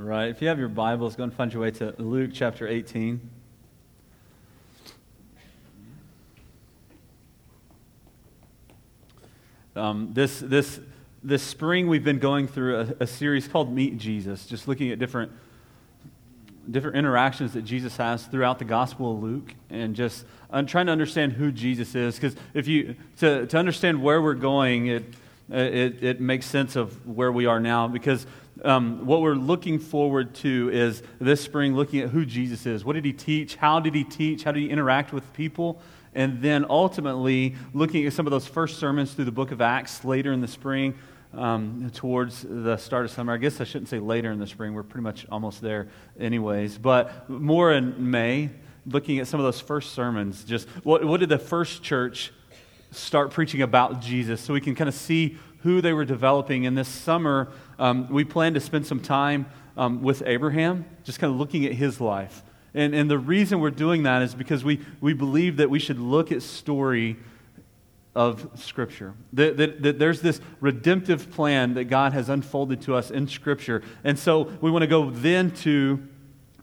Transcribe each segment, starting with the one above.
right? If you have your Bibles, go and find your way to Luke chapter 18. Um, this, this, this spring, we've been going through a, a series called Meet Jesus, just looking at different, different interactions that Jesus has throughout the Gospel of Luke and just I'm trying to understand who Jesus is. Because if you, to, to understand where we're going, it, it, it makes sense of where we are now because um, what we're looking forward to is this spring looking at who Jesus is. What did he teach? How did he teach? How did he interact with people? And then ultimately looking at some of those first sermons through the book of Acts later in the spring um, towards the start of summer. I guess I shouldn't say later in the spring. We're pretty much almost there, anyways. But more in May, looking at some of those first sermons. Just what, what did the first church start preaching about Jesus so we can kind of see who they were developing. And this summer, um, we plan to spend some time um, with Abraham, just kind of looking at his life. And, and the reason we're doing that is because we, we believe that we should look at story of Scripture. That, that, that, there's this redemptive plan that God has unfolded to us in Scripture. And so we want to go then to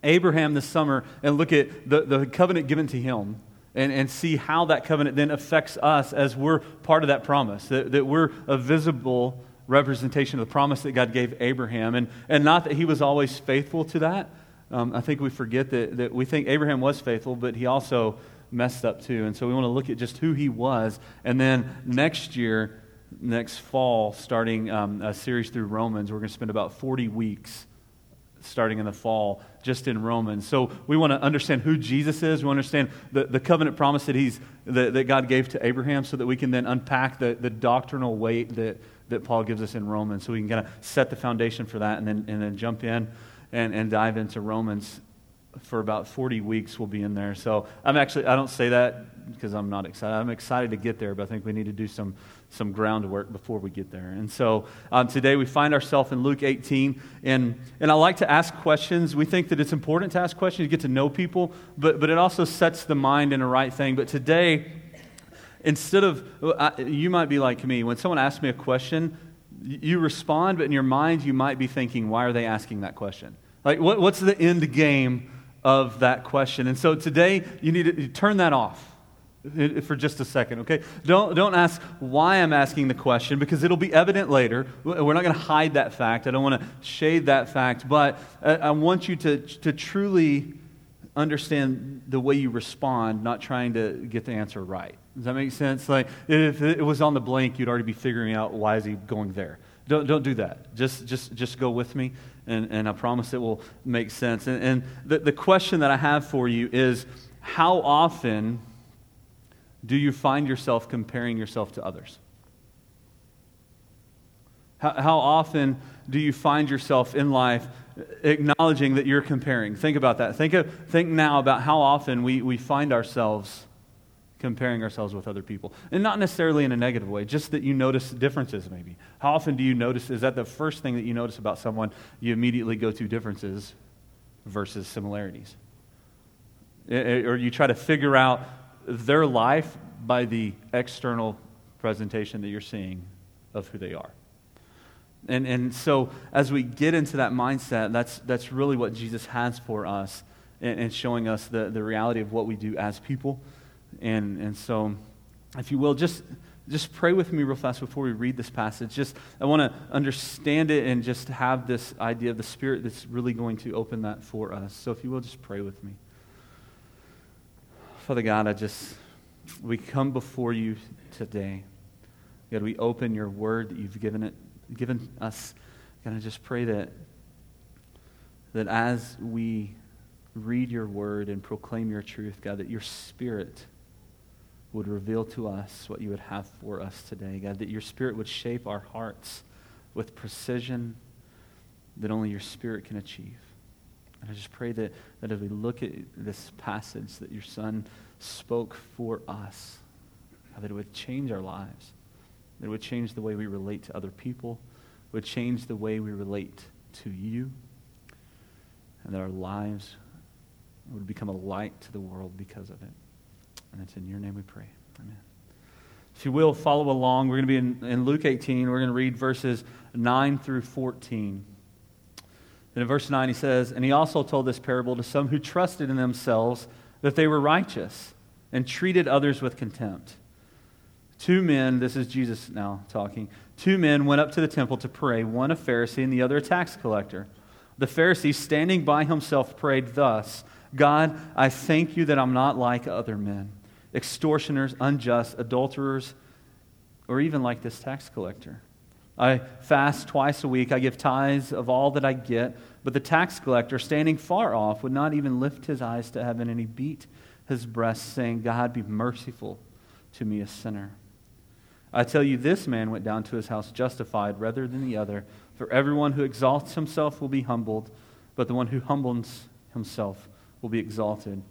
Abraham this summer and look at the, the covenant given to him and, and see how that covenant then affects us as we're part of that promise, that, that we're a visible representation of the promise that God gave Abraham. And, and not that he was always faithful to that. Um, I think we forget that, that we think Abraham was faithful, but he also messed up too. And so we want to look at just who he was. And then next year, next fall, starting um, a series through Romans, we're going to spend about 40 weeks starting in the fall just in Romans. So we want to understand who Jesus is. We understand the, the covenant promise that, he's, that, that God gave to Abraham so that we can then unpack the, the doctrinal weight that, that Paul gives us in Romans. So we can kind of set the foundation for that and then, and then jump in and, and dive into Romans for about 40 weeks we'll be in there. So I'm actually, I don't say that because I'm not excited. I'm excited to get there, but I think we need to do some, some groundwork before we get there. And so um, today we find ourselves in Luke 18. And, and I like to ask questions. We think that it's important to ask questions, to get to know people, but, but it also sets the mind in the right thing. But today, instead of, you might be like me, when someone asks me a question, you respond, but in your mind, you might be thinking, why are they asking that question? Like, what, what's the end game of that question. And so today, you need to turn that off for just a second, okay? Don't, don't ask why I'm asking the question because it'll be evident later. We're not going to hide that fact. I don't want to shade that fact, but I want you to, to truly understand the way you respond, not trying to get the answer right. Does that make sense? Like, if it was on the blank, you'd already be figuring out why is he going there. Don't, don't do that. Just, just, just go with me, and, and I promise it will make sense. And, and the, the question that I have for you is how often do you find yourself comparing yourself to others? How, how often do you find yourself in life acknowledging that you're comparing? Think about that. Think, of, think now about how often we, we find ourselves comparing ourselves with other people. And not necessarily in a negative way, just that you notice differences maybe. How often do you notice, is that the first thing that you notice about someone, you immediately go to differences versus similarities? Or you try to figure out their life by the external presentation that you're seeing of who they are. And, and so, as we get into that mindset, that's, that's really what Jesus has for us and, showing us the, the reality of what we do as people and, and so, if you will, just, just pray with me real fast before we read this passage. Just, I want to understand it and just have this idea of the Spirit that's really going to open that for us. So, if you will, just pray with me. Father God, I just, we come before you today. God, we open your word that you've given, it, given us. God, I just pray that, that as we read your word and proclaim your truth, God, that your spirit would reveal to us what you would have for us today. God, that your Spirit would shape our hearts with precision that only your Spirit can achieve. And I just pray that, that as we look at this passage that your Son spoke for us, that it would change our lives, that it would change the way we relate to other people, would change the way we relate to you, and that our lives would become a light to the world because of it. And it's in your name we pray. Amen. If you will, follow along. We're going to be in, in Luke 18. We're going to read verses 9 through 14. And in verse 9, he says, And he also told this parable to some who trusted in themselves that they were righteous and treated others with contempt. Two men, this is Jesus now talking, two men went up to the temple to pray, one a Pharisee and the other a tax collector. The Pharisee, standing by himself, prayed thus God, I thank you that I'm not like other men, extortioners, unjust, adulterers, or even like this tax collector. I fast twice a week. I give tithes of all that I get. But the tax collector, standing far off, would not even lift his eyes to heaven, and he beat his breast, saying, God, be merciful to me, a sinner. I tell you, this man went down to his house justified rather than the other. For everyone who exalts himself will be humbled, but the one who humbles himself will be exalted.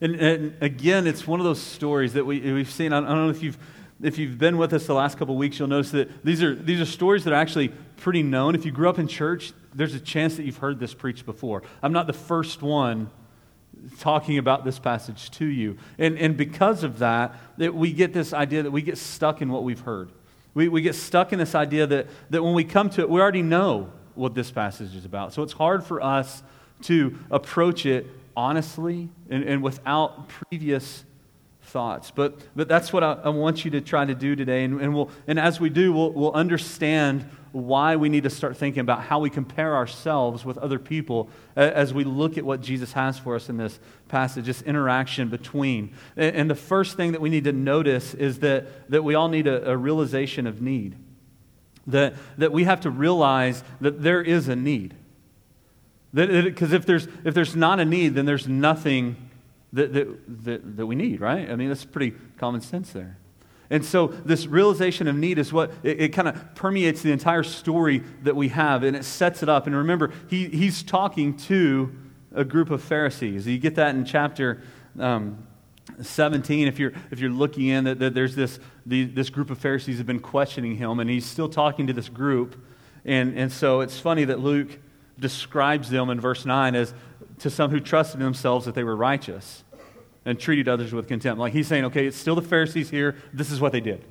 And, and again, it's one of those stories that we, we've seen. I don't know if you've if you've been with us the last couple of weeks, you'll notice that these are, these are stories that are actually pretty known. If you grew up in church, there's a chance that you've heard this preached before. I'm not the first one talking about this passage to you. And, and because of that, that we get this idea that we get stuck in what we've heard. We, we get stuck in this idea that, that when we come to it, we already know what this passage is about. So it's hard for us to approach it honestly and, and without previous thoughts. But, but that's what I, I, want you to try to do today. And, and, we'll, and as we do, we'll, we'll understand why we need to start thinking about how we compare ourselves with other people as we look at what Jesus has for us in this passage, this interaction between. And, the first thing that we need to notice is that, that we all need a, a realization of need. That, that we have to realize that there is a need. Because if there's, if there's not a need, then there's nothing that, that, that, that we need, right? I mean, that's pretty common sense there. And so, this realization of need is what it, it kind of permeates the entire story that we have, and it sets it up. And remember, he, he's talking to a group of Pharisees. You get that in chapter um, 17. If you're, if you're looking in, that, that there's this, the, this group of Pharisees have been questioning him, and he's still talking to this group. And, and so, it's funny that Luke describes them in verse 9 as to some who trusted in themselves that they were righteous and treated others with contempt. Like he's saying, okay, it's still the Pharisees here. This is what they did.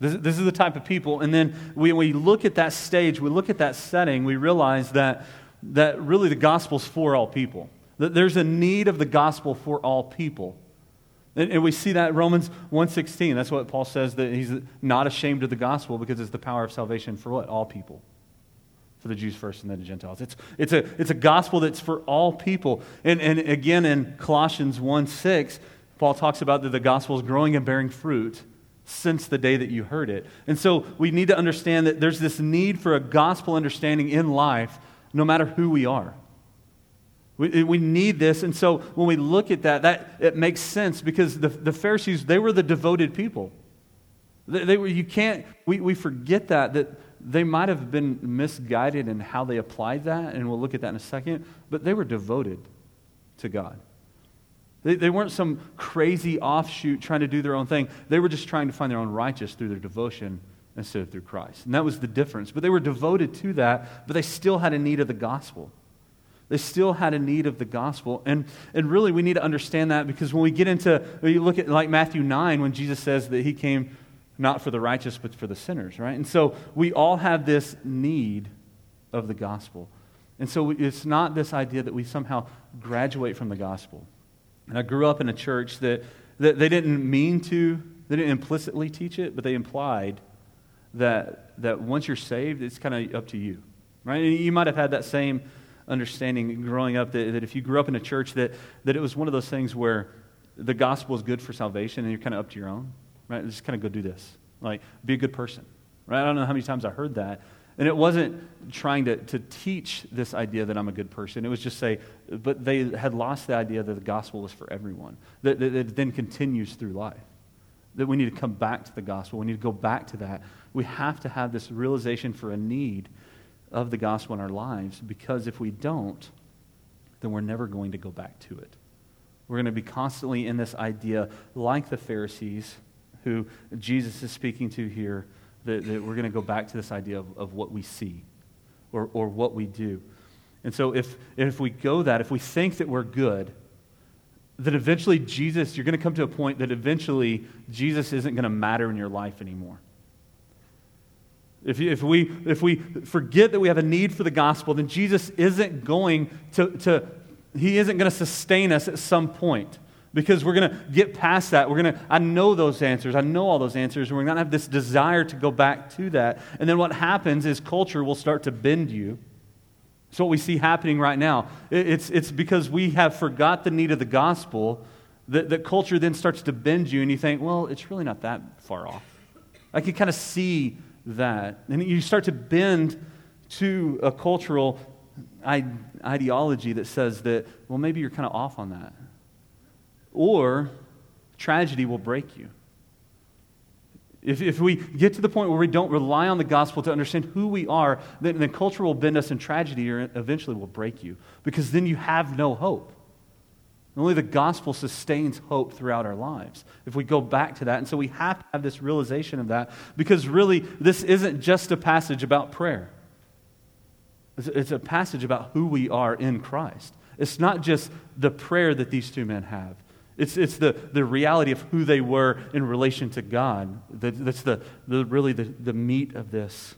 This, this is the type of people. And then when we look at that stage, we look at that setting, we realize that, that really the gospel's for all people. That there's a need of the gospel for all people. And, we see that in Romans 1.16. That's what Paul says, that he's not ashamed of the gospel because it's the power of salvation for what? All people for the Jews first and then the Gentiles. It's, it's, a, it's a gospel that's for all people. And, and again, in Colossians 1 6, Paul talks about that the gospel is growing and bearing fruit since the day that you heard it. And so we need to understand that there's this need for a gospel understanding in life, no matter who we are. We, we need this. And so when we look at that, that it makes sense because the, the Pharisees, they were the devoted people. They, they were, you can't, we, we forget that, that they might have been misguided in how they applied that, and we'll look at that in a second, but they were devoted to God. They, they weren't some crazy offshoot trying to do their own thing. They were just trying to find their own righteousness through their devotion instead of through Christ. And that was the difference. But they were devoted to that, but they still had a need of the gospel. They still had a need of the gospel. And, and really, we need to understand that because when we get into, you look at like Matthew 9, when Jesus says that he came not for the righteous, but for the sinners, right? And so we all have this need of the gospel. And so it's not this idea that we somehow graduate from the gospel. And I grew up in a church that, that they didn't mean to, they didn't implicitly teach it, but they implied that, that once you're saved, it's kind of up to you, right? And you might have had that same understanding growing up that, that if you grew up in a church that, that it was one of those things where the gospel is good for salvation and you're kind of up to your own right? Just kind of go do this. Like, be a good person, right? I don't know how many times I heard that. And it wasn't trying to, to teach this idea that I'm a good person. It was just say, but they had lost the idea that the gospel was for everyone, that, that it then continues through life. That we need to come back to the gospel. We need to go back to that. We have to have this realization for a need of the gospel in our lives because if we don't, then we're never going to go back to it. We're going to be constantly in this idea, like the Pharisees who Jesus is speaking to here, that, that we're going to go back to this idea of, of what we see or, or what we do. And so if, if we go that, if we think that we're good, that eventually Jesus, you're going to come to a point that eventually Jesus isn't going to matter in your life anymore. If, if, we, if we forget that we have a need for the gospel, then Jesus isn't going to, to he isn't going to sustain us at some point because we're going to get past that. We're going to, I know those answers. I know all those answers. And we're going to have this desire to go back to that. And then what happens is culture will start to bend you. It's what we see happening right now. It's, it's because we have forgot the need of the gospel that, that culture then starts to bend you, and you think, well, it's really not that far off. I can kind of see that. And you start to bend to a cultural ideology that says that, well, maybe you're kind of off on that. Or tragedy will break you. If, if we get to the point where we don't rely on the gospel to understand who we are, then, culture will bend us and tragedy er, eventually will break you because then you have no hope. Only the gospel sustains hope throughout our lives if we go back to that. And so we have to have this realization of that because really, this isn't just a passage about prayer, it's a passage about who we are in Christ. It's not just the prayer that these two men have. It's, it's the, the reality of who they were in relation to God. That, that's the, the, really the, the meat of this.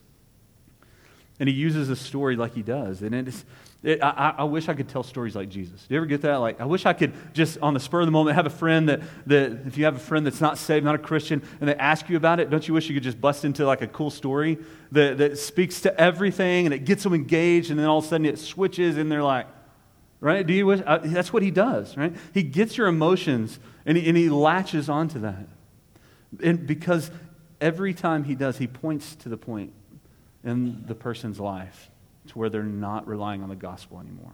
And he uses a story like he does. And it's, it, I, I, wish I could tell stories like Jesus. Do you ever get that? Like, I wish I could just on the spur of the moment have a friend that, that, if you have a friend that's not saved, not a Christian, and they ask you about it, don't you wish you could just bust into like a cool story that, that speaks to everything and it gets them engaged, and then all of a sudden it switches and they're like, right? Do you wish? Uh, that's what he does, right? He gets your emotions and he, and he latches onto that. And because every time he does, he points to the point in the person's life to where they're not relying on the gospel anymore.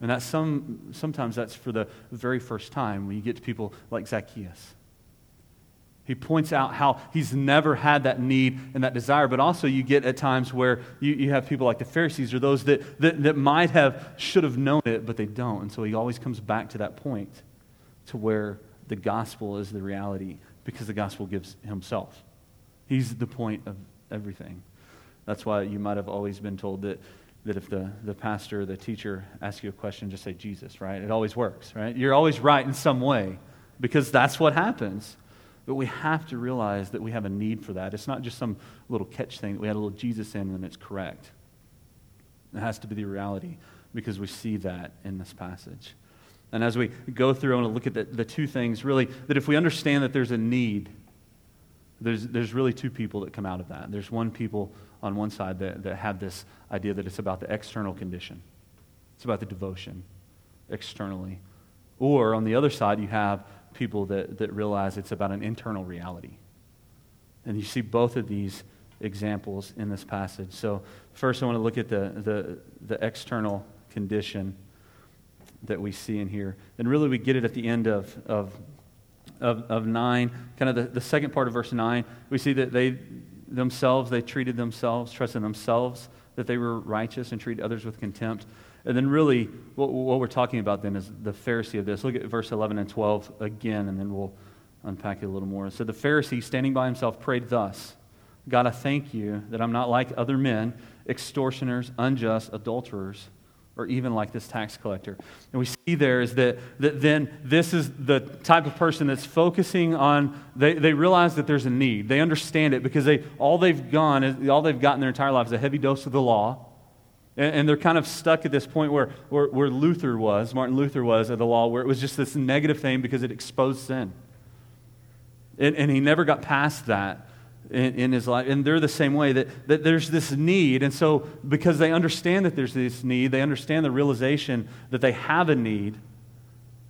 And that's some, sometimes that's for the very first time when you get to people like Zacchaeus. He points out how he's never had that need and that desire, but also you get at times where you, you have people like the Pharisees or those that, that, that might have, should have known it, but they don't. And so he always comes back to that point to where the gospel is the reality because the gospel gives himself. He's the point of everything. That's why you might have always been told that, that if the, the pastor or the teacher asks you a question, just say Jesus, right? It always works, right? You're always right in some way because that's what happens. But we have to realize that we have a need for that. It's not just some little catch thing that we had a little Jesus in and it's correct. It has to be the reality because we see that in this passage. And as we go through, I want to look at the, the two things really that if we understand that there's a need, there's, there's really two people that come out of that. There's one people on one side that, that have this idea that it's about the external condition, it's about the devotion externally. Or on the other side, you have people that, that realize it's about an internal reality. And you see both of these examples in this passage. So, first, I want to look at the, the, the external condition that we see in here. And really, we get it at the end of, of, of, of 9, kind of the, the second part of verse 9. We see that they themselves, they treated themselves, trusted themselves that they were righteous and treated others with contempt. And then, really, what, what, we're talking about then is the Pharisee of this. Look at verse 11 and 12 again, and then we'll unpack it a little more. So, the Pharisee, standing by himself, prayed thus God, I thank you that I'm not like other men, extortioners, unjust, adulterers, or even like this tax collector. And we see there is that, that then this is the type of person that's focusing on, they, they realize that there's a need. They understand it because they, all they've gone, all they've gotten their entire life is a heavy dose of the law and, and they're kind of stuck at this point where, where, where Luther was, Martin Luther was at the law, where it was just this negative thing because it exposed sin. And, and he never got past that in, in, his life. And they're the same way that, that there's this need. And so, because they understand that there's this need, they understand the realization that they have a need,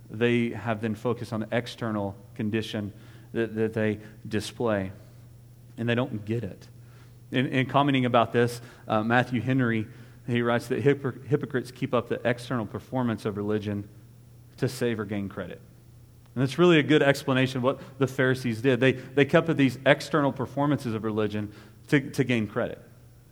they have then focused on the external condition that, that they display. And they don't get it. In, in commenting about this, uh, Matthew Henry he writes that hypocrites keep up the external performance of religion to save or gain credit. And that's really a good explanation of what the Pharisees did. They, they kept up these external performances of religion to, to gain credit,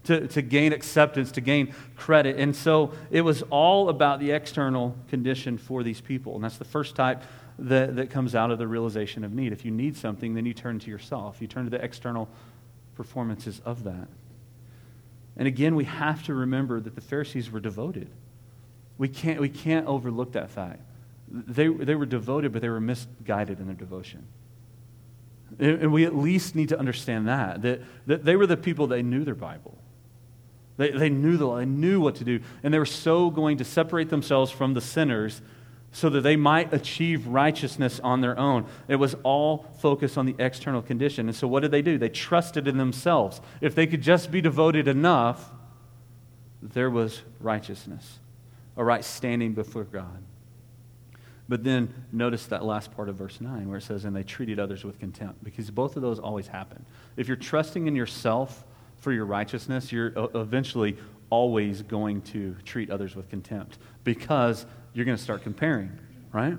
to, to gain acceptance, to gain credit. And so it was all about the external condition for these people. And that's the first type that, that comes out of the realization of need. If you need something, then you turn to yourself, you turn to the external performances of that. And again, we have to remember that the Pharisees were devoted. We can't, we can't overlook that fact. They, they were devoted, but they were misguided in their devotion. And we at least need to understand that, that, that they were the people that knew their Bible. They, they knew the law, they knew what to do, and they were so going to separate themselves from the sinners so that they might achieve righteousness on their own. It was all focused on the external condition. And so, what did they do? They trusted in themselves. If they could just be devoted enough, there was righteousness, a right standing before God. But then notice that last part of verse 9 where it says, and they treated others with contempt, because both of those always happen. If you're trusting in yourself for your righteousness, you're eventually always going to treat others with contempt because you're going to start comparing, right?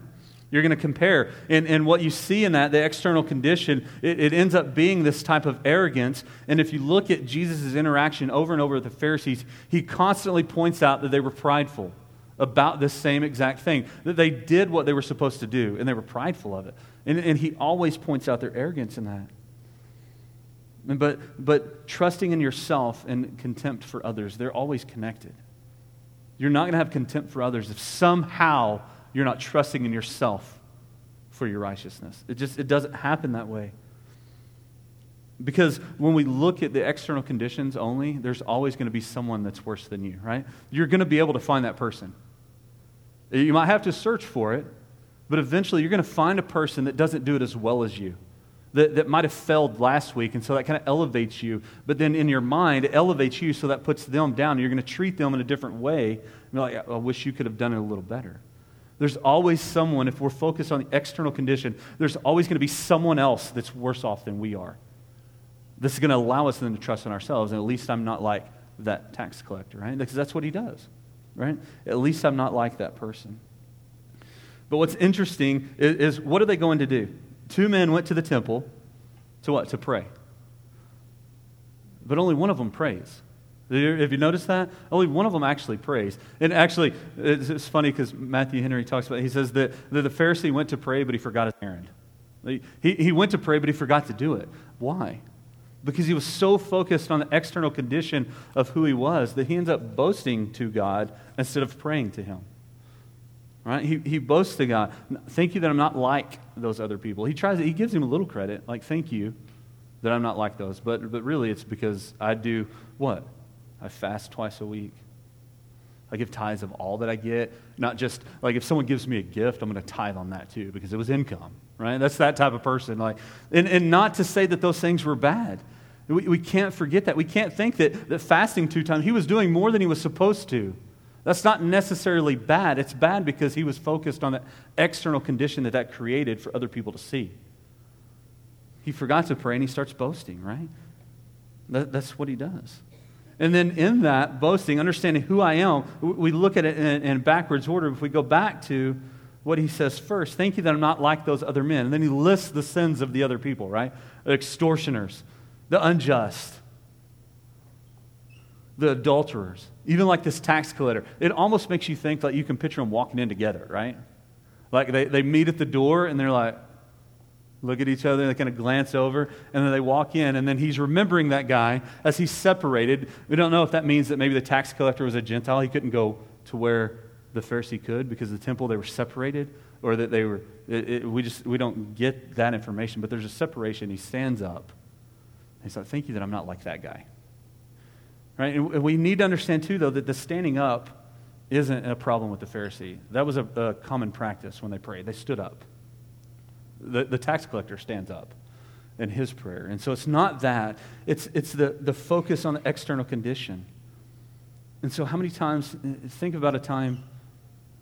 You're going to compare. And, and what you see in that, the external condition, it, it ends up being this type of arrogance. And if you look at Jesus' interaction over and over with the Pharisees, he constantly points out that they were prideful about this same exact thing, that they did what they were supposed to do, and they were prideful of it. And, and he always points out their arrogance in that. But, but trusting in yourself and contempt for others, they're always connected. You're not going to have contempt for others if somehow you're not trusting in yourself for your righteousness. It just it doesn't happen that way. Because when we look at the external conditions only, there's always going to be someone that's worse than you, right? You're going to be able to find that person. You might have to search for it, but eventually you're going to find a person that doesn't do it as well as you, that, that might have failed last week, and so that kind of elevates you. But then in your mind, it elevates you, so that puts them down. You're going to treat them in a different way. You're like, I wish you could have done it a little better. There's always someone, if we're focused on the external condition, there's always going to be someone else that's worse off than we are. This is going to allow us then to trust in ourselves, and at least I'm not like that tax collector, right? Because that's what he does right? At least I'm not like that person. But what's interesting is, is what are they going to do? Two men went to the temple to what? To pray. But only one of them prays. Have you noticed that? Only one of them actually prays. And actually, it's, funny because Matthew Henry talks about it. He says that, that the Pharisee went to pray, but he forgot his errand. He, he went to pray, but he forgot to do it. Why? Because he was so focused on the external condition of who he was that he ends up boasting to God instead of praying to him. Right? He, he boasts to God, thank you that I'm not like those other people. He tries, he gives him a little credit, like, thank you that I'm not like those. But, but really, it's because I do what? I fast twice a week. I give tithes of all that I get. Not just, like, if someone gives me a gift, I'm going to tithe on that too because it was income right? That's that type of person. Like, and, and not to say that those things were bad. We, we can't forget that. We can't think that, that fasting two times, he was doing more than he was supposed to. That's not necessarily bad. It's bad because he was focused on the external condition that that created for other people to see. He forgot to pray and he starts boasting, right? That, that's what he does. And then in that boasting, understanding who I am, we look at it in, in backwards order. If we go back to what he says first. Thank you that I'm not like those other men. And then he lists the sins of the other people, right? The extortioners, the unjust, the adulterers, even like this tax collector. It almost makes you think that you can picture them walking in together, right? Like they, they meet at the door and they're like, look at each other, they kind of glance over, and then they walk in, and then he's remembering that guy as he's separated. We don't know if that means that maybe the tax collector was a Gentile. He couldn't go to where the Pharisee could because the temple they were separated or that they were it, it, we just we don't get that information but there's a separation. He stands up. He's like thank you that i'm not like that guy. Right? And we need to understand too though that the standing up isn't a problem with the pharisee. That was a, a common practice when they prayed. They stood up. The, the tax collector stands up in his prayer. And so it's not that. It's, it's the, the focus on the external condition. And so how many times think about a time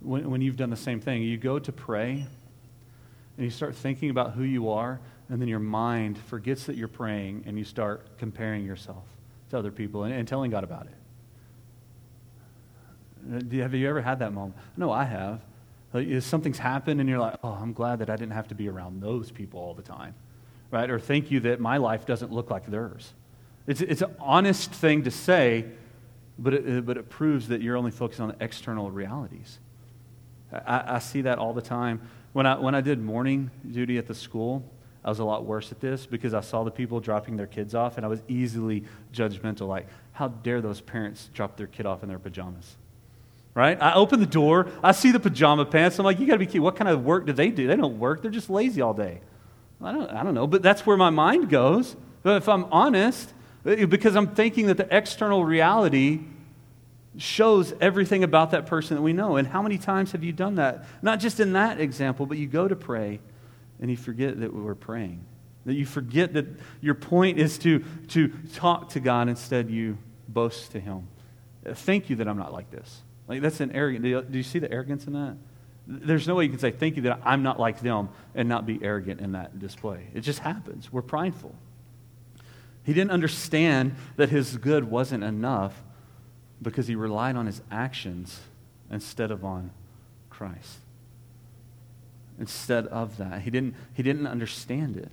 when, when you've done the same thing. You go to pray and you start thinking about who you are, and then your mind forgets that you're praying and you start comparing yourself to other people and, and telling God about it. Uh, have you ever had that moment? No, I have. Like, something's happened and you're like, oh, I'm glad that I didn't have to be around those people all the time. Right? Or thank you that my life doesn't look like theirs. It's, it's an honest thing to say, but it, but it proves that you're only focused on external realities. I, I see that all the time. When I, when I did morning duty at the school, I was a lot worse at this because I saw the people dropping their kids off, and I was easily judgmental. Like, how dare those parents drop their kid off in their pajamas? Right? I open the door, I see the pajama pants. I'm like, you got to be kidding. What kind of work do they do? They don't work, they're just lazy all day. I don't, I don't know, but that's where my mind goes. But if I'm honest, eh, because I'm thinking that the external reality shows everything about that person that we know. And how many times have you done that? Not just in that example, but you go to pray and you forget that we're praying. That you forget that your point is to, to talk to God, instead, you boast to Him. Uh, thank you that I'm not like this. Like, that's an arrogant. Do you, do you see the arrogance in that? There's no way you can say, Thank you that I'm not like them and not be arrogant in that display. It just happens. We're prideful. He didn't understand that his good wasn't enough because he relied on his actions instead of on Christ. Instead of that, he didn't, he didn't understand it.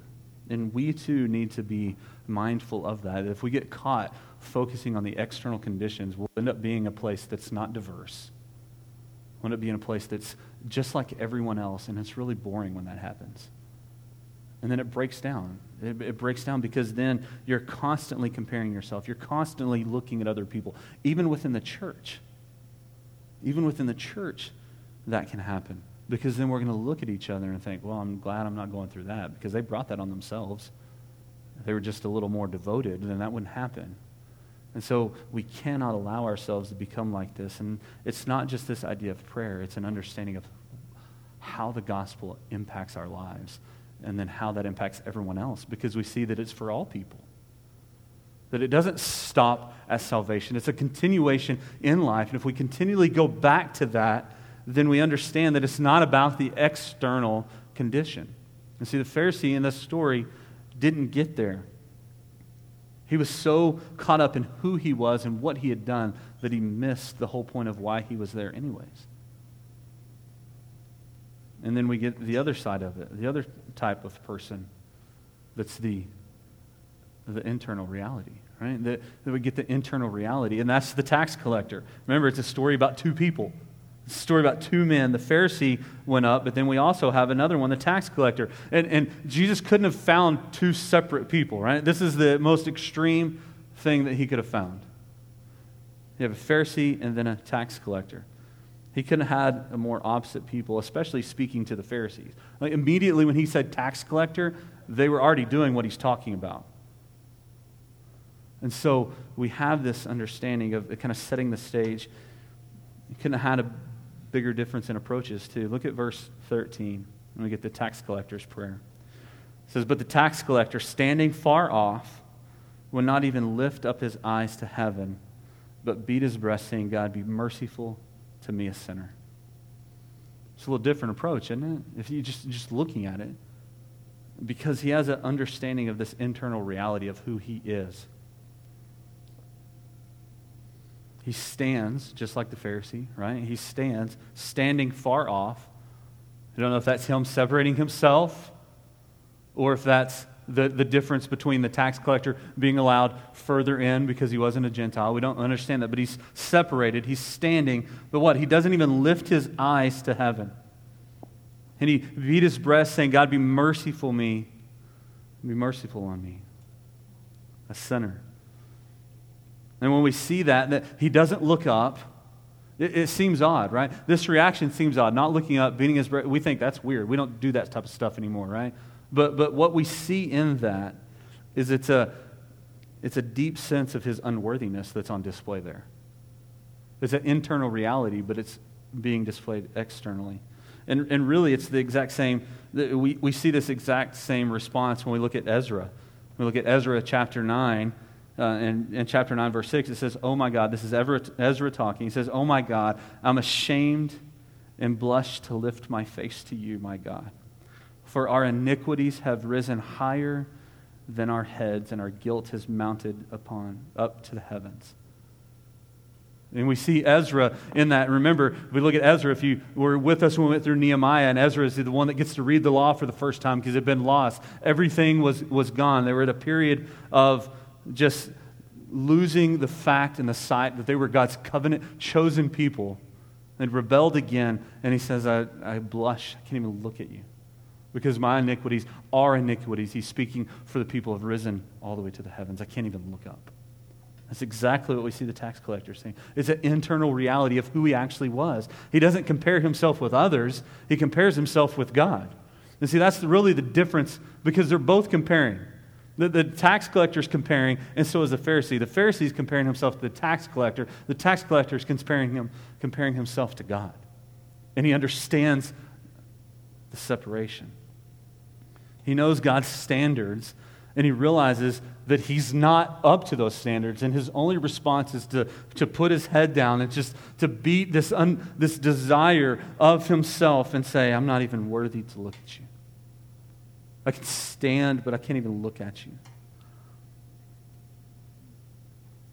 And we too need to be mindful of that. If we get caught focusing on the external conditions, we'll end up being a place that's not diverse. We'll end up being a place that's just like everyone else, and it's really boring when that happens. And then it breaks down. It, it, breaks down because then you're constantly comparing yourself. You're constantly looking at other people, even within the church. Even within the church, that can happen. Because then we're going to look at each other and think, well, I'm glad I'm not going through that because they brought that on themselves. If they were just a little more devoted, then that wouldn't happen. And so we cannot allow ourselves to become like this. And it's not just this idea of prayer, it's an understanding of how the gospel impacts our lives and then how that impacts everyone else because we see that it's for all people. That it doesn't stop at salvation, it's a continuation in life. And if we continually go back to that, then we understand that it's not about the external condition. And see, the Pharisee in this story didn't get there. He was so caught up in who he was and what he had done that he missed the whole point of why he was there, anyways. And then we get the other side of it, the other type of person that's the, the internal reality, right? That, that we get the internal reality, and that's the tax collector. Remember, it's a story about two people. It's a story about two men. The Pharisee went up, but then we also have another one, the tax collector. And, and Jesus couldn't have found two separate people, right? This is the most extreme thing that he could have found. You have a Pharisee and then a tax collector. He couldn't have had a more opposite people, especially speaking to the Pharisees. Like immediately when he said tax collector, they were already doing what he's talking about. And so we have this understanding of kind of setting the stage. He couldn't have had a bigger difference in approaches, too. Look at verse 13 and we get the tax collector's prayer. It says, But the tax collector, standing far off, would not even lift up his eyes to heaven, but beat his breast, saying, God, be merciful to me, a sinner. It's a little different approach, isn't it? If you just just looking at it, because he has an understanding of this internal reality of who he is. He stands just like the Pharisee, right? He stands, standing far off. I don't know if that's him separating himself or if that's the, the difference between the tax collector being allowed further in because he wasn't a Gentile. We don't understand that, but he's separated. He's standing. But what? He doesn't even lift his eyes to heaven. And he beat his breast, saying, God, be merciful me. Be merciful on me, a sinner. And when we see that, that he doesn't look up, it, it, seems odd, right? This reaction seems odd. Not looking up, beating his breast. We think that's weird. We don't do that type of stuff anymore, right? But, but what we see in that is it's a, it's a deep sense of his unworthiness that's on display there. It's an internal reality, but it's being displayed externally. And, and really, it's the exact same. We, we see this exact same response when we look at Ezra. We look at Ezra chapter 9, uh, and in chapter 9, verse 6, it says, Oh my God, this is Ezra, Ezra talking. He says, Oh my God, I'm ashamed and blush to lift my face to you, my God. For our iniquities have risen higher than our heads, and our guilt has mounted upon up to the heavens. And we see Ezra in that. Remember, we look at Ezra, if you were with us when we went through Nehemiah, and Ezra is the one that gets to read the law for the first time because it had been lost. Everything was, was gone. They were at a period of just losing the fact and the sight that they were God's covenant chosen people and rebelled again. And he says, I, I blush. I can't even look at you because my iniquities are iniquities. He's speaking for the people who have risen all the way to the heavens. I can't even look up. That's exactly what we see the tax collector saying. It's an internal reality of who he actually was. He doesn't compare himself with others, he compares himself with God. And see, that's really the difference because they're both comparing. The, the tax collector is comparing, and so is the Pharisee. The Pharisee is comparing himself to the tax collector. The tax collector is comparing, him, comparing himself to God. And he understands the separation. He knows God's standards, and he realizes that he's not up to those standards, and his only response is to, to put his head down and just to beat this, un, this desire of himself and say, I'm not even worthy to look at you. I can stand, but I can't even look at you.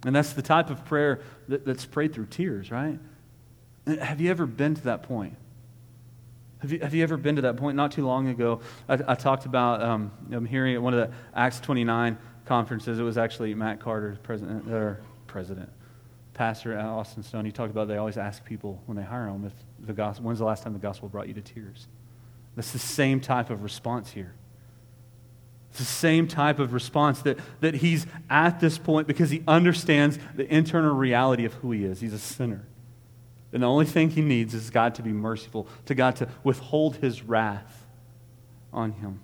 And that's the type of prayer that, that's prayed through tears, right? Have you ever been to that point? Have you, have you ever been to that point? Not too long ago, I, I talked about, um, I'm hearing at one of the Acts 29 conferences, it was actually Matt Carter, president, or president, pastor at Austin Stone. He talked about they always ask people when they hire them if the gospel, when's the last time the gospel brought you to tears? That's the same type of response here. It's the same type of response that, that he's at this point because he understands the internal reality of who he is. He's a sinner. And the only thing he needs is God to be merciful, to God to withhold his wrath on him.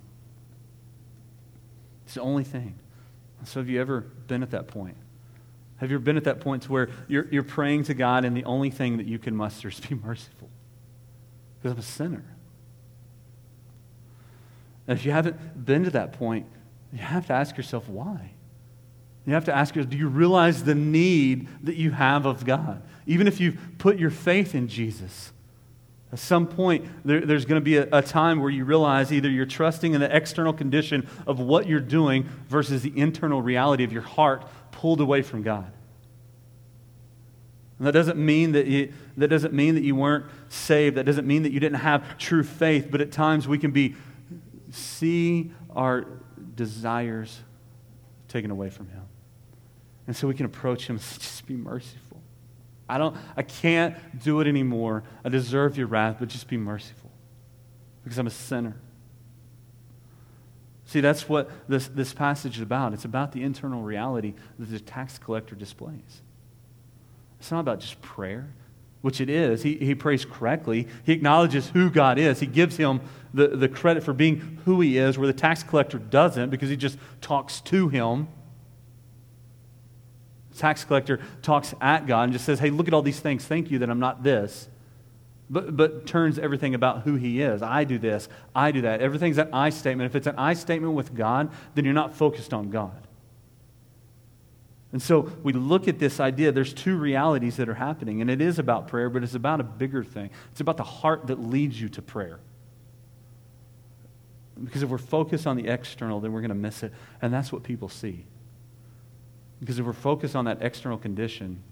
It's the only thing. So, have you ever been at that point? Have you ever been at that point to where you're, you're praying to God and the only thing that you can muster is be merciful? Because I'm a sinner. And if you haven't been to that point, you have to ask yourself why. You have to ask yourself, do you realize the need that you have of God? Even if you've put your faith in Jesus, at some point, there, there's going to be a, a, time where you realize either you're trusting in the external condition of what you're doing versus the internal reality of your heart pulled away from God. And that doesn't mean that you, that doesn't mean that you weren't saved. That doesn't mean that you didn't have true faith. But at times we can be see our desires taken away from him. And so we can approach him and just be merciful. I don't I can't do it anymore. I deserve your wrath, but just be merciful. Because I'm a sinner. See, that's what this, this passage is about. It's about the internal reality that the tax collector displays. It's not about just prayer which it is. He, he prays correctly. He acknowledges who God is. He gives him the, the credit for being who he is, where the tax collector doesn't because he just talks to him. Tax collector talks at God and just says, Hey, look at all these things. Thank you that I'm not this. But, but turns everything about who he is. I do this, I do that. Everything's an I statement. If it's an I statement with God, then you're not focused on God. And so we look at this idea, there's two realities that are happening, and it is about prayer, but it's about a bigger thing. It's about the heart that leads you to prayer. Because if we're focused on the external, then we're going to miss it. And that's what people see. Because if we're focused on that external condition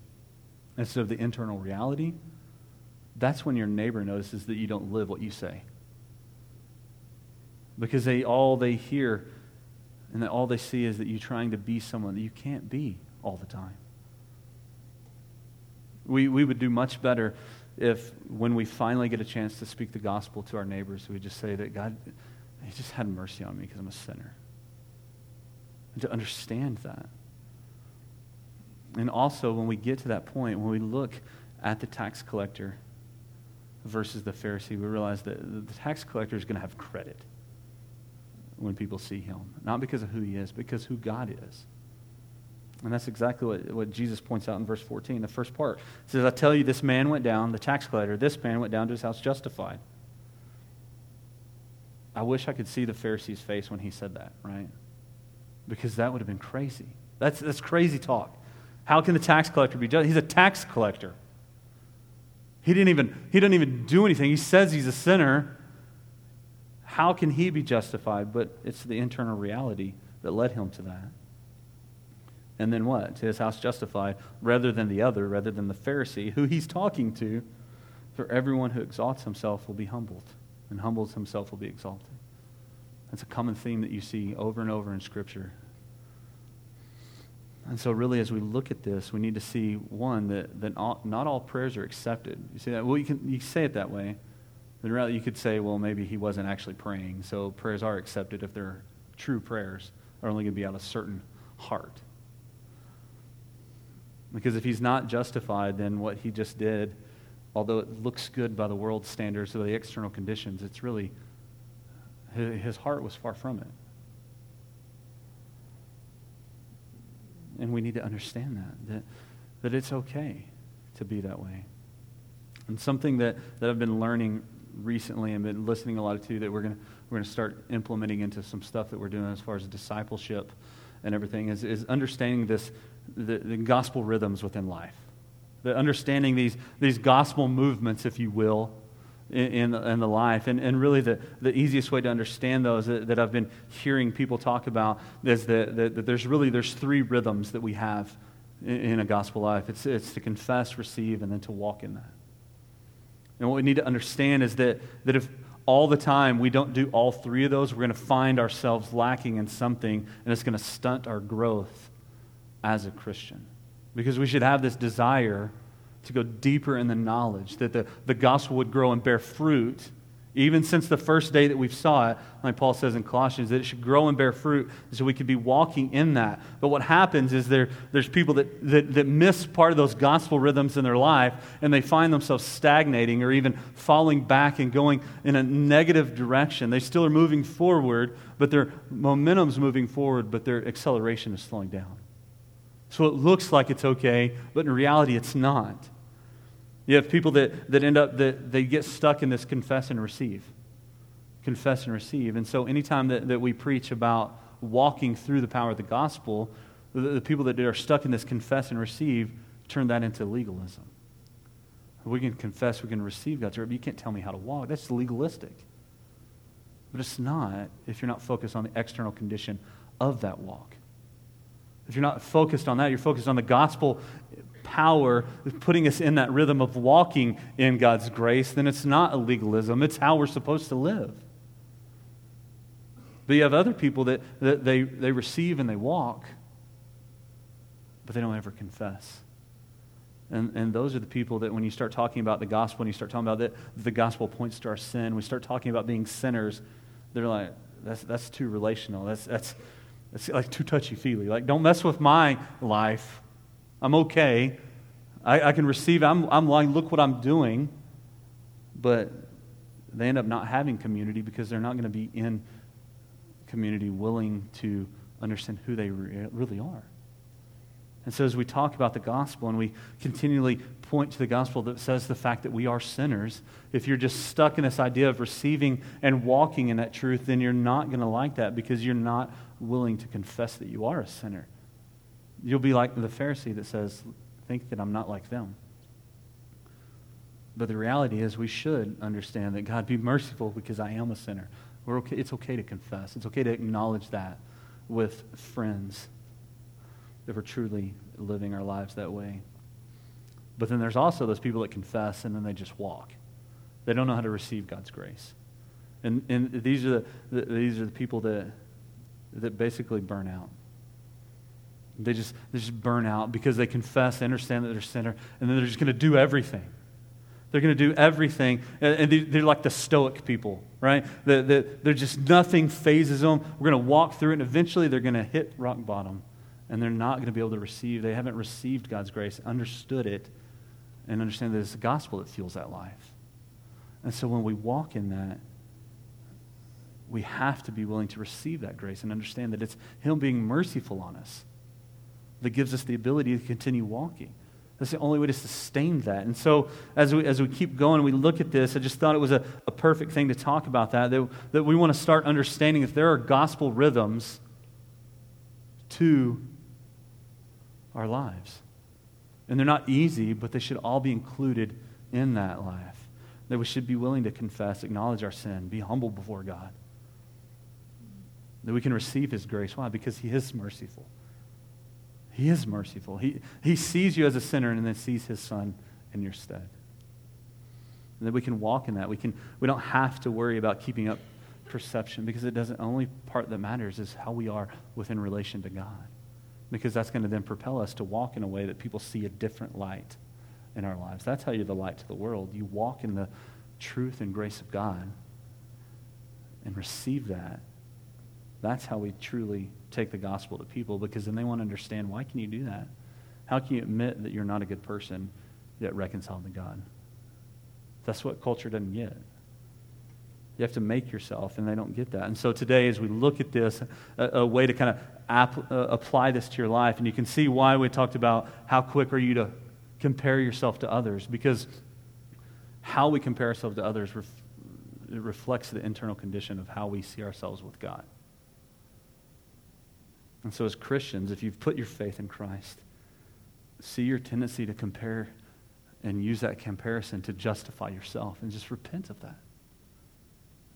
instead of the internal reality, that's when your neighbor notices that you don't live what you say. Because they all they hear and that all they see is that you're trying to be someone that you can't be all the time. We, we would do much better if, when we finally get a chance to speak the gospel to our neighbors, we just say that God, He just had mercy on me because I'm a sinner. And to understand that. And also, when we get to that point, when we look at the tax collector versus the Pharisee, we realize that the tax collector is going to have credit when people see him. Not because of who he is, but because who God is. And that's exactly what, what Jesus points out in verse 14, the first part. It says, I tell you, this man went down, the tax collector, this man went down to his house justified. I wish I could see the Pharisee's face when he said that, right? Because that would have been crazy. That's, that's crazy talk. How can the tax collector be judged? He's a tax collector. He didn't even he didn't even do anything. He says he's a sinner. How can he be justified? But it's the internal reality that led him to that. And then what? To his house justified, rather than the other, rather than the Pharisee, who he's talking to. For everyone who exalts himself will be humbled, and humbles himself will be exalted. That's a common theme that you see over and over in Scripture. And so, really, as we look at this, we need to see one that, that all, not all prayers are accepted. You see that? Well, you can you say it that way. But rather, you could say, well, maybe he wasn't actually praying. So, prayers are accepted if they're true prayers, are only going to be out of a certain heart. Because if he's not justified, then what he just did, although it looks good by the world standards or the external conditions, it's really, His heart was far from it. And we need to understand that, that, that it's okay to be that way. And something that, that I've been learning recently and been listening a lot to that we're going we're gonna start implementing into some stuff that we're doing as far as discipleship and everything is, is understanding this, the, the gospel rhythms within life. The understanding these, these gospel movements, if you will, in, in, the life. And, and really, the, the easiest way to understand those that, that I've been hearing people talk about is that, that, that, there's really there's three rhythms that we have in, in, a gospel life. It's, it's to confess, receive, and then to walk in that. And what we need to understand is that, that if all the time we don't do all three of those, we're going to find ourselves lacking in something, and it's going to stunt our growth as a Christian. Because we should have this desire to go deeper in the knowledge, that the, the gospel would grow and bear fruit, even since the first day that we saw it, like Paul says in Colossians, that it should grow and bear fruit so we could be walking in that. But what happens is there, there's people that, that, that miss part of those gospel rhythms in their life, and they find themselves stagnating or even falling back and going in a negative direction. They still are moving forward, but their momentum's moving forward, but their acceleration is slowing down. So it looks like it's okay, but in reality, it's not. You have people that, that end up, that they get stuck in this confess and receive. Confess and receive. And so anytime that, that we preach about walking through the power of the gospel, the, the people that are stuck in this confess and receive turn that into legalism. We can confess, we can receive God's word, but you can't tell me how to walk. That's legalistic. But it's not if you're not focused on the external condition of that walk. If you're not focused on that, you're focused on the gospel power putting us in that rhythm of walking in God's grace, then it's not a legalism. It's how we're supposed to live. But you have other people that, that they, they receive and they walk, but they don't ever confess. And, and those are the people that when you start talking about the gospel, and you start talking about that the gospel points to our sin, we start talking about being sinners, they're like, that's, that's too relational. That's, that's, that's like too touchy feely. Like, don't mess with my life. I'm okay. I, I can receive, I'm, I'm like, look what I'm doing. But they end up not having community because they're not going to be in community willing to understand who they re- really are. And so, as we talk about the gospel and we continually point to the gospel that says the fact that we are sinners, if you're just stuck in this idea of receiving and walking in that truth, then you're not going to like that because you're not willing to confess that you are a sinner. You'll be like the Pharisee that says, Think that I'm not like them. But the reality is, we should understand that God be merciful because I am a sinner. Okay, it's okay to confess, it's okay to acknowledge that with friends if we're truly living our lives that way. But then there's also those people that confess and then they just walk. They don't know how to receive God's grace. And, and these, are the, the, these are the people that, that basically burn out. They just, they just burn out because they confess, they understand that they're a sinner, and then they're just going to do everything. They're going to do everything. And they're like the stoic people, right? They're just nothing fazes them. We're going to walk through it, and eventually they're going to hit rock bottom. And they're not going to be able to receive, they haven't received God's grace, understood it, and understand that it's the gospel that fuels that life. And so when we walk in that, we have to be willing to receive that grace and understand that it's Him being merciful on us that gives us the ability to continue walking. That's the only way to sustain that. And so, as we, as we keep going, we look at this, I just thought it was a, a perfect thing to talk about that, that, that we want to start understanding if there are gospel rhythms to our lives. And they're not easy, but they should all be included in that life. That we should be willing to confess, acknowledge our sin, be humble before God. That we can receive His grace. Why? Because He is merciful. He is merciful. He, he sees you as a sinner and then sees his son in your stead. And that we can walk in that. We, can, we don't have to worry about keeping up perception because it doesn't only part that matters is how we are within relation to God. Because that's going to then propel us to walk in a way that people see a different light in our lives. That's how you're the light to the world. You walk in the truth and grace of God and receive that. That's how we truly take the gospel to people because then they want to understand why can you do that? How can you admit that you're not a good person yet reconciled to God? That's what culture doesn't get. You have to make yourself, and they don't get that. And so today, as we look at this, a, a way to kind of uh, apply this to your life, and you can see why we talked about how quick are you to compare yourself to others, because how we compare ourselves to others ref- reflects the internal condition of how we see ourselves with God. And so, as Christians, if you've put your faith in Christ, see your tendency to compare and use that comparison to justify yourself and just repent of that.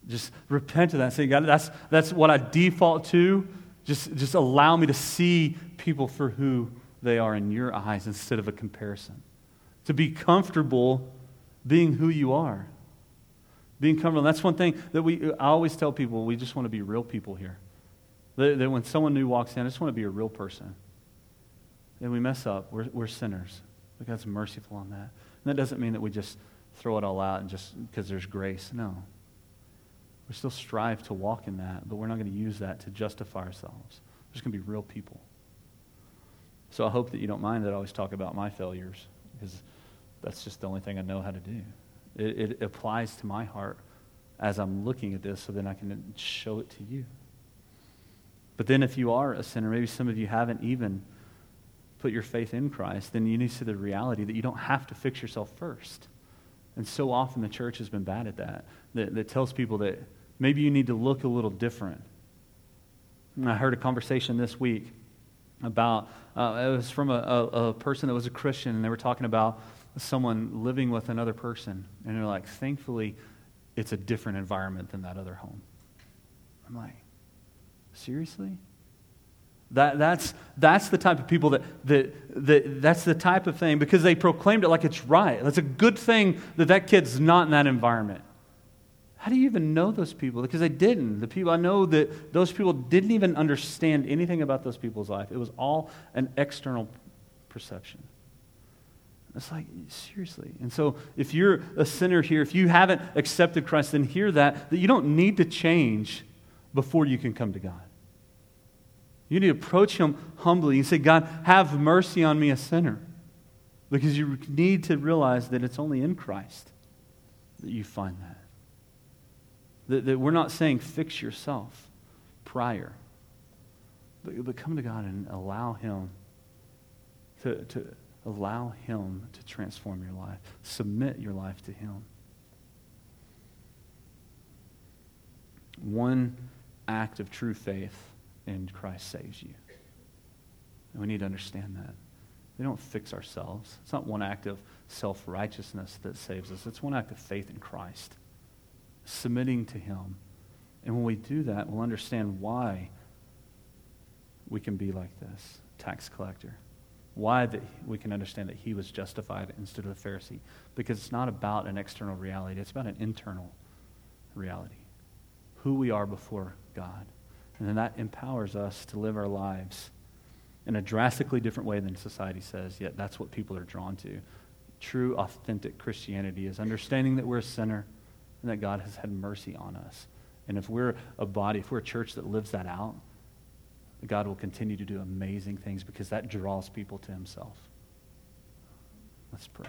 Just repent of that. Say, God, that's, that's what I default to. Just, just allow me to see people for who they are in your eyes instead of a comparison. To be comfortable being who you are. Being comfortable. That's one thing that we, I always tell people we just want to be real people here. That, that when someone new walks in, I just want to be a real person. And we mess up. We're, we're sinners. But God's merciful on that. And that doesn't mean that we just throw it all out and just because there's grace. No. We still strive to walk in that, but we're not going to use that to justify ourselves. We're just going to be real people. So I hope that you don't mind that I always talk about my failures because that's just the only thing I know how to do. It, it applies to my heart as I'm looking at this so then I can show it to you. But then if you are a sinner, maybe some of you haven't even put your faith in Christ, then you need to see the reality that you don't have to fix yourself first. And so often the church has been bad at that, that, that tells people that maybe you need to look a little different. And I heard a conversation this week about, uh, it was from a, a, a, person that was a Christian, and they were talking about someone living with another person. And they're like, thankfully, it's a different environment than that other home. I'm like, seriously? That, that's, that's the type of people that, that, that, that's the type of thing, because they proclaimed it like it's right. That's a good thing that that kid's not in that environment. How do you even know those people? Because they didn't. The people I know that those people didn't even understand anything about those people's life. It was all an external perception. It's like, seriously. And so, if you're a sinner here, if you haven't accepted Christ, then hear that, that you don't need to change before you can come to God. You need to approach Him humbly and say, God, have mercy on me, a sinner. Because you need to realize that it's only in Christ that you find that. That, that we're not saying fix yourself prior, but, but come to God and allow Him to, to allow Him to transform your life. Submit your life to Him. One act of true faith in Christ saves you. And we need to understand that. We don't fix ourselves. It's not one act of self righteousness that saves us, it's one act of faith in Christ submitting to Him. And when we do that, we'll understand why we can be like this tax collector. Why that we can understand that he was justified instead of the Pharisee. Because it's not about an external reality, it's about an internal reality. Who we are before God. And then that empowers us to live our lives in a drastically different way than society says, yet that's what people are drawn to. True, authentic Christianity is understanding that we're a sinner and that God has had mercy on us. And if we're a body, if we're a church that lives that out, God will continue to do amazing things because that draws people to himself. Let's pray.